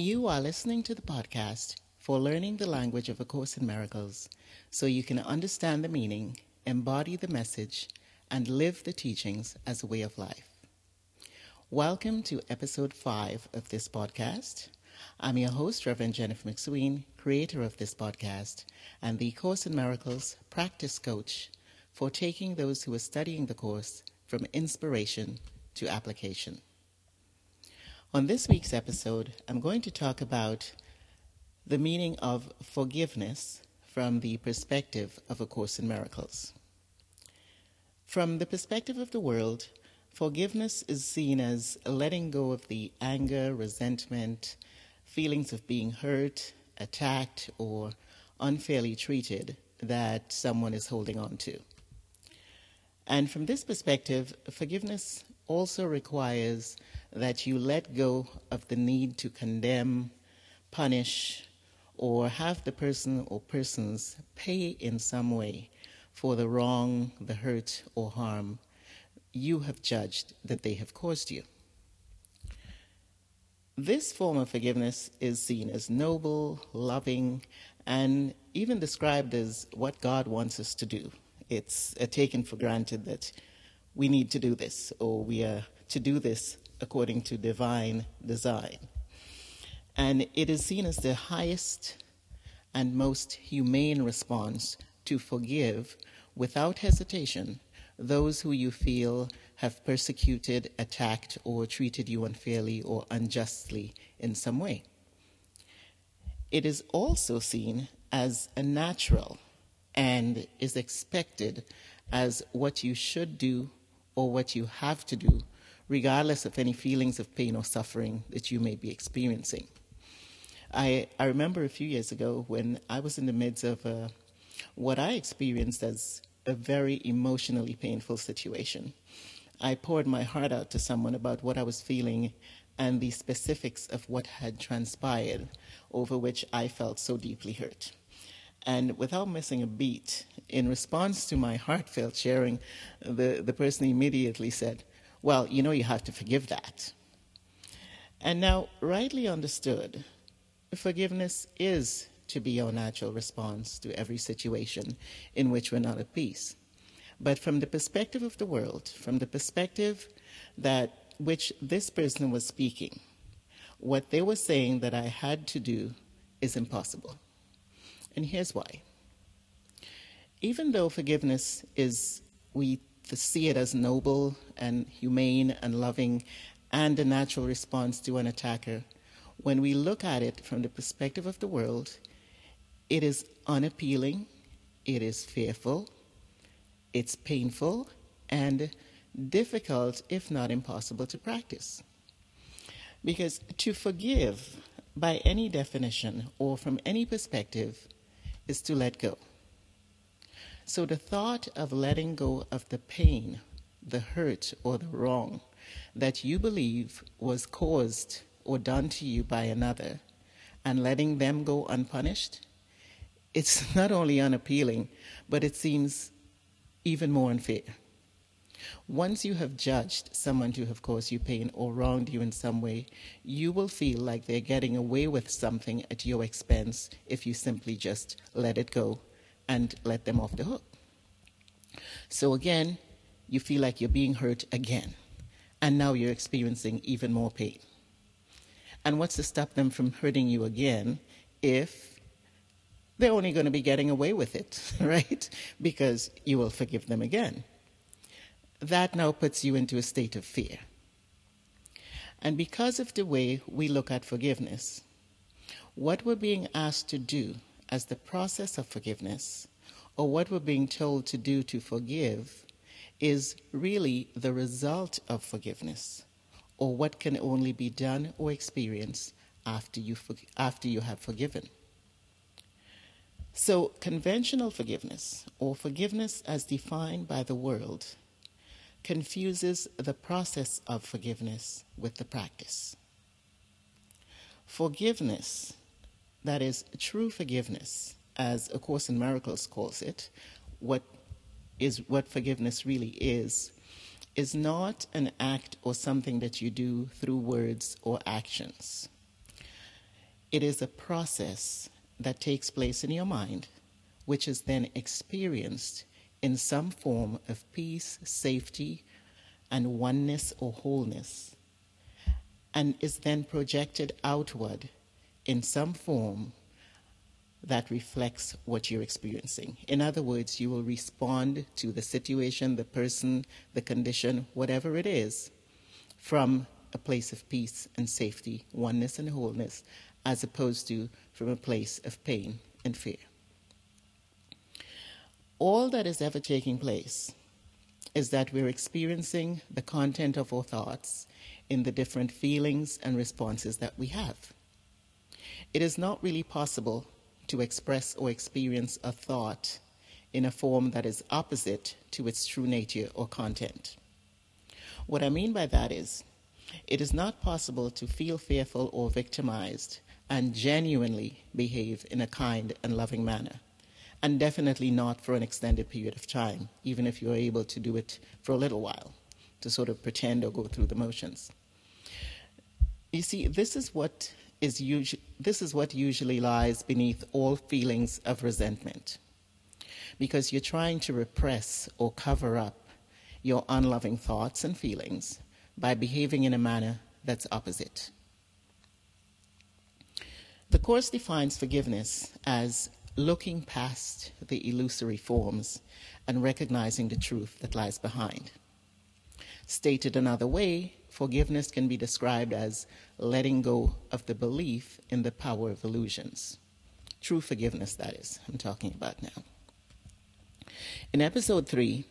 You are listening to the podcast for learning the language of A Course in Miracles so you can understand the meaning, embody the message, and live the teachings as a way of life. Welcome to episode 5 of this podcast. I'm your host, Reverend Jennifer McSween, creator of this podcast, and the Course in Miracles practice coach for taking those who are studying the course from inspiration to application. On this week's episode, I'm going to talk about the meaning of forgiveness from the perspective of A Course in Miracles. From the perspective of the world, forgiveness is seen as letting go of the anger, resentment, feelings of being hurt, attacked, or unfairly treated that someone is holding on to. And from this perspective, forgiveness also requires that you let go of the need to condemn, punish, or have the person or persons pay in some way for the wrong, the hurt, or harm you have judged that they have caused you. This form of forgiveness is seen as noble, loving, and even described as what God wants us to do. It's uh, taken for granted that we need to do this, or we are to do this according to divine design. And it is seen as the highest and most humane response to forgive without hesitation those who you feel have persecuted, attacked, or treated you unfairly or unjustly in some way. It is also seen as a natural and is expected as what you should do or what you have to do regardless of any feelings of pain or suffering that you may be experiencing. I, I remember a few years ago when I was in the midst of uh, what I experienced as a very emotionally painful situation. I poured my heart out to someone about what I was feeling and the specifics of what had transpired, over which I felt so deeply hurt. And without missing a beat, in response to my heartfelt sharing, the, the person immediately said, well, you know, you have to forgive that. And now, rightly understood, forgiveness is to be our natural response to every situation in which we're not at peace. But from the perspective of the world, from the perspective that which this person was speaking, what they were saying that I had to do is impossible. And here's why. Even though forgiveness is, we see it as noble and humane and loving and a natural response to an attacker, when we look at it from the perspective of the world, it is unappealing, it is fearful, it's painful, and difficult, if not impossible, to practice. Because to forgive, by any definition or from any perspective, is to let go. So the thought of letting go of the pain, the hurt, or the wrong that you believe was caused or done to you by another and letting them go unpunished, it's not only unappealing, but it seems even more unfair. Once you have judged someone to have caused you pain or wronged you in some way, you will feel like they're getting away with something at your expense if you simply just let it go and let them off the hook. So again, you feel like you're being hurt again. And now you're experiencing even more pain. And what's to stop them from hurting you again if they're only going to be getting away with it, right? Because you will forgive them again. That now puts you into a state of fear. And because of the way we look at forgiveness, what we're being asked to do as the process of forgiveness, or what we're being told to do to forgive, is really the result of forgiveness, or what can only be done or experienced after you, after you have forgiven. So, conventional forgiveness, or forgiveness as defined by the world, confuses the process of forgiveness with the practice. Forgiveness that is true forgiveness, as A Course in Miracles calls it, what is what forgiveness really is, is not an act or something that you do through words or actions. It is a process that takes place in your mind, which is then experienced in some form of peace, safety, and oneness or wholeness, and is then projected outward in some form that reflects what you're experiencing. In other words, you will respond to the situation, the person, the condition, whatever it is, from a place of peace and safety, oneness and wholeness, as opposed to from a place of pain and fear. All that is ever taking place is that we're experiencing the content of our thoughts in the different feelings and responses that we have. It is not really possible to express or experience a thought in a form that is opposite to its true nature or content. What I mean by that is, it is not possible to feel fearful or victimized and genuinely behave in a kind and loving manner, and definitely not for an extended period of time, even if you're able to do it for a little while, to sort of pretend or go through the motions. You see, this is what is usu- this is what usually lies beneath all feelings of resentment. Because you're trying to repress or cover up your unloving thoughts and feelings by behaving in a manner that's opposite. The Course defines forgiveness as looking past the illusory forms and recognizing the truth that lies behind. Stated another way, forgiveness can be described as letting go of the belief in the power of illusions. True forgiveness, that is, I'm talking about now. In episode three,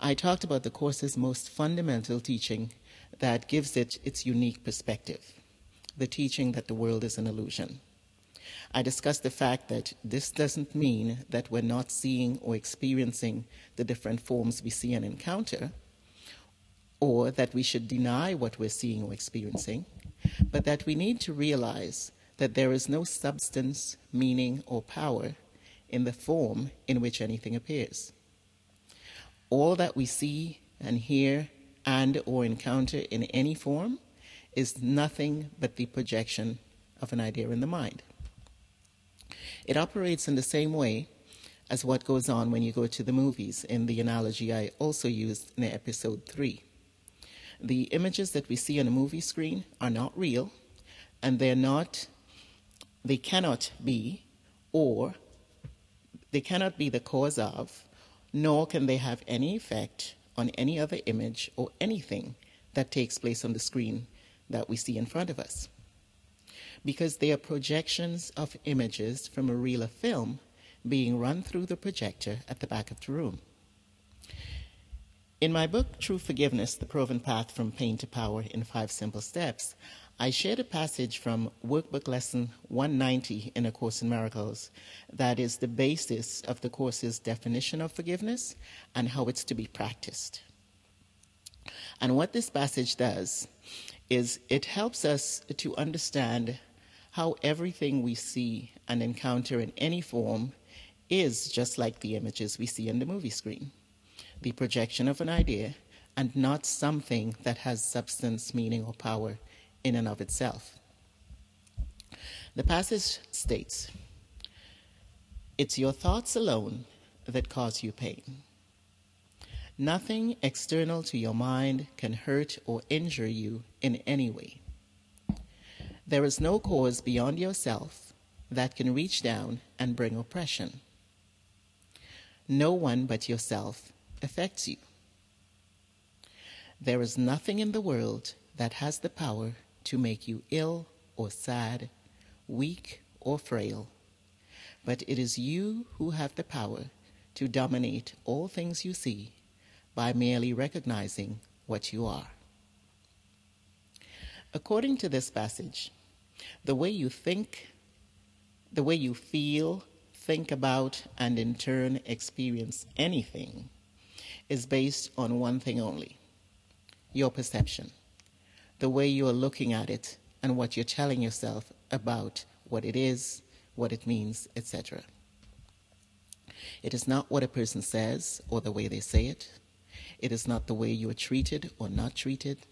I talked about the Course's most fundamental teaching that gives it its unique perspective the teaching that the world is an illusion. I discussed the fact that this doesn't mean that we're not seeing or experiencing the different forms we see and encounter, or that we should deny what we're seeing or experiencing, but that we need to realize that there is no substance, meaning, or power in the form in which anything appears. All that we see and hear and or encounter in any form is nothing but the projection of an idea in the mind. It operates in the same way as what goes on when you go to the movies in the analogy I also used in episode 3 the images that we see on a movie screen are not real and they're not, they cannot be, or they cannot be the cause of, nor can they have any effect on any other image or anything that takes place on the screen that we see in front of us. Because they are projections of images from a reel of film being run through the projector at the back of the room. In my book, True Forgiveness The Proven Path from Pain to Power in Five Simple Steps, I shared a passage from Workbook Lesson 190 in A Course in Miracles that is the basis of the Course's definition of forgiveness and how it's to be practiced. And what this passage does is it helps us to understand how everything we see and encounter in any form is just like the images we see on the movie screen the projection of an idea and not something that has substance, meaning, or power in and of itself. The passage states It's your thoughts alone that cause you pain. Nothing external to your mind can hurt or injure you in any way. There is no cause beyond yourself that can reach down and bring oppression. No one but yourself affects you. There is nothing in the world that has the power to make you ill or sad, weak or frail, but it is you who have the power to dominate all things you see by merely recognizing what you are. According to this passage, the way you think, the way you feel, think about, and in turn experience anything is based on one thing only your perception, the way you are looking at it, and what you're telling yourself about what it is, what it means, etc. It is not what a person says or the way they say it. It is not the way you are treated or not treated.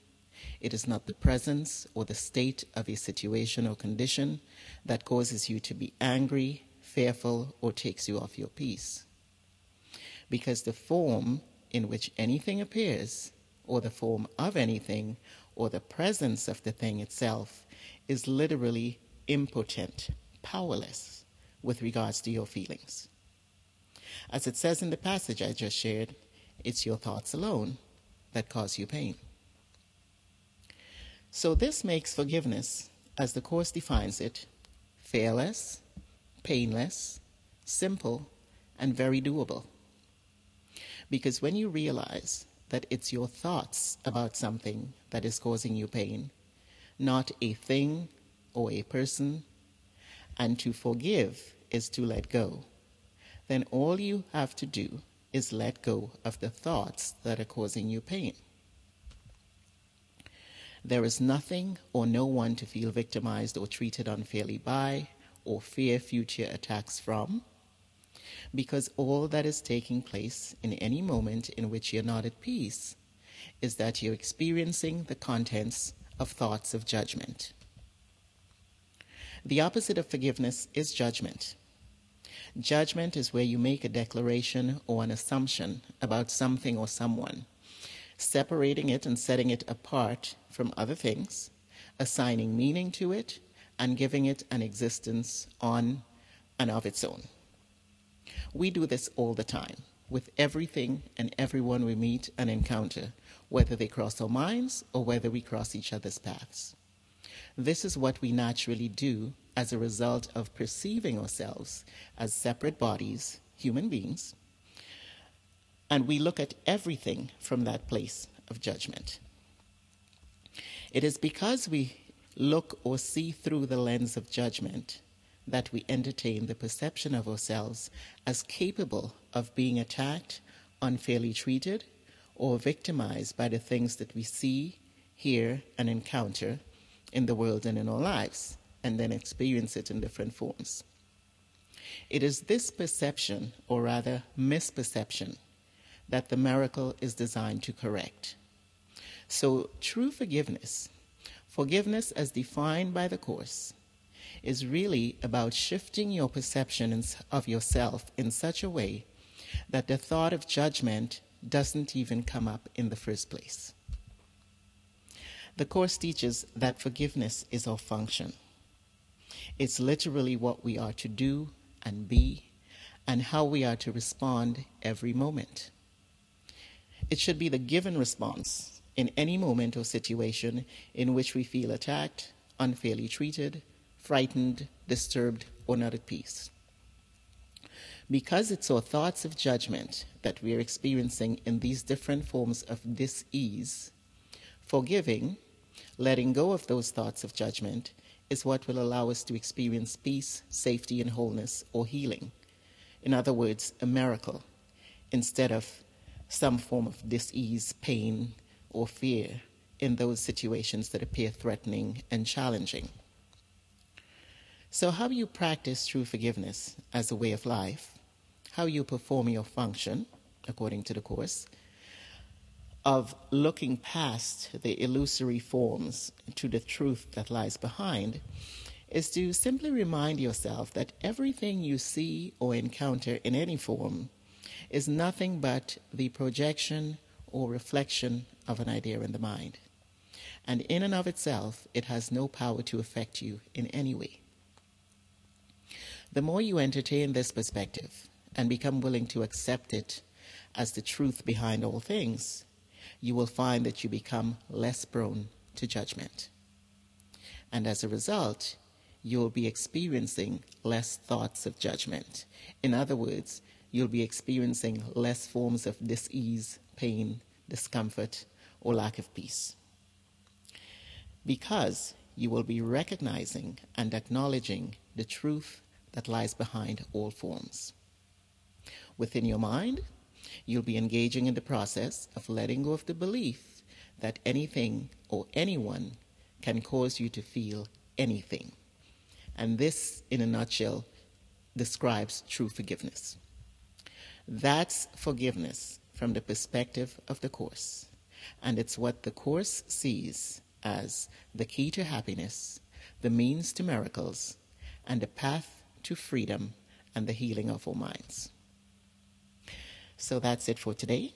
It is not the presence or the state of a situation or condition that causes you to be angry, fearful, or takes you off your peace. Because the form in which anything appears, or the form of anything, or the presence of the thing itself, is literally impotent, powerless with regards to your feelings. As it says in the passage I just shared, it's your thoughts alone that cause you pain. So, this makes forgiveness, as the Course defines it, fearless, painless, simple, and very doable. Because when you realize that it's your thoughts about something that is causing you pain, not a thing or a person, and to forgive is to let go, then all you have to do is let go of the thoughts that are causing you pain. There is nothing or no one to feel victimized or treated unfairly by or fear future attacks from, because all that is taking place in any moment in which you're not at peace is that you're experiencing the contents of thoughts of judgment. The opposite of forgiveness is judgment. Judgment is where you make a declaration or an assumption about something or someone, separating it and setting it apart from other things, assigning meaning to it, and giving it an existence on and of its own. We do this all the time with everything and everyone we meet and encounter, whether they cross our minds or whether we cross each other's paths. This is what we naturally do as a result of perceiving ourselves as separate bodies, human beings, and we look at everything from that place of judgment. It is because we look or see through the lens of judgment that we entertain the perception of ourselves as capable of being attacked, unfairly treated, or victimized by the things that we see, hear, and encounter in the world and in our lives, and then experience it in different forms. It is this perception, or rather misperception, that the miracle is designed to correct. So, true forgiveness, forgiveness as defined by the Course, is really about shifting your perceptions of yourself in such a way that the thought of judgment doesn't even come up in the first place. The Course teaches that forgiveness is our function. It's literally what we are to do and be, and how we are to respond every moment. It should be the given response in any moment or situation in which we feel attacked, unfairly treated, frightened, disturbed, or not at peace. Because it's our thoughts of judgment that we are experiencing in these different forms of dis-ease, forgiving, letting go of those thoughts of judgment, is what will allow us to experience peace, safety, and wholeness or healing. In other words, a miracle, instead of some form of dis-ease, pain, or fear in those situations that appear threatening and challenging. So, how you practice true forgiveness as a way of life, how you perform your function, according to the Course, of looking past the illusory forms to the truth that lies behind, is to simply remind yourself that everything you see or encounter in any form is nothing but the projection or reflection of an idea in the mind. And in and of itself, it has no power to affect you in any way. The more you entertain this perspective and become willing to accept it as the truth behind all things, you will find that you become less prone to judgment. And as a result, you will be experiencing less thoughts of judgment. In other words, you'll be experiencing less forms of dis-ease, pain, discomfort, or lack of peace. Because you will be recognizing and acknowledging the truth that lies behind all forms. Within your mind, you'll be engaging in the process of letting go of the belief that anything or anyone can cause you to feel anything. And this, in a nutshell, describes true forgiveness. That's forgiveness from the perspective of the Course. and it's what the Course sees as the key to happiness, the means to miracles, and a path to freedom and the healing of our minds. So that's it for today.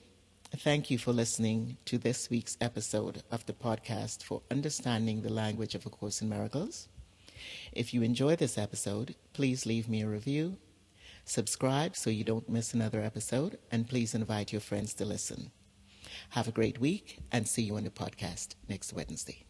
Thank you for listening to this week's episode of the podcast for Understanding the Language of A Course in Miracles. If you enjoy this episode, please leave me a review, subscribe so you don't miss another episode, and please invite your friends to listen. Have a great week and see you on the podcast next Wednesday.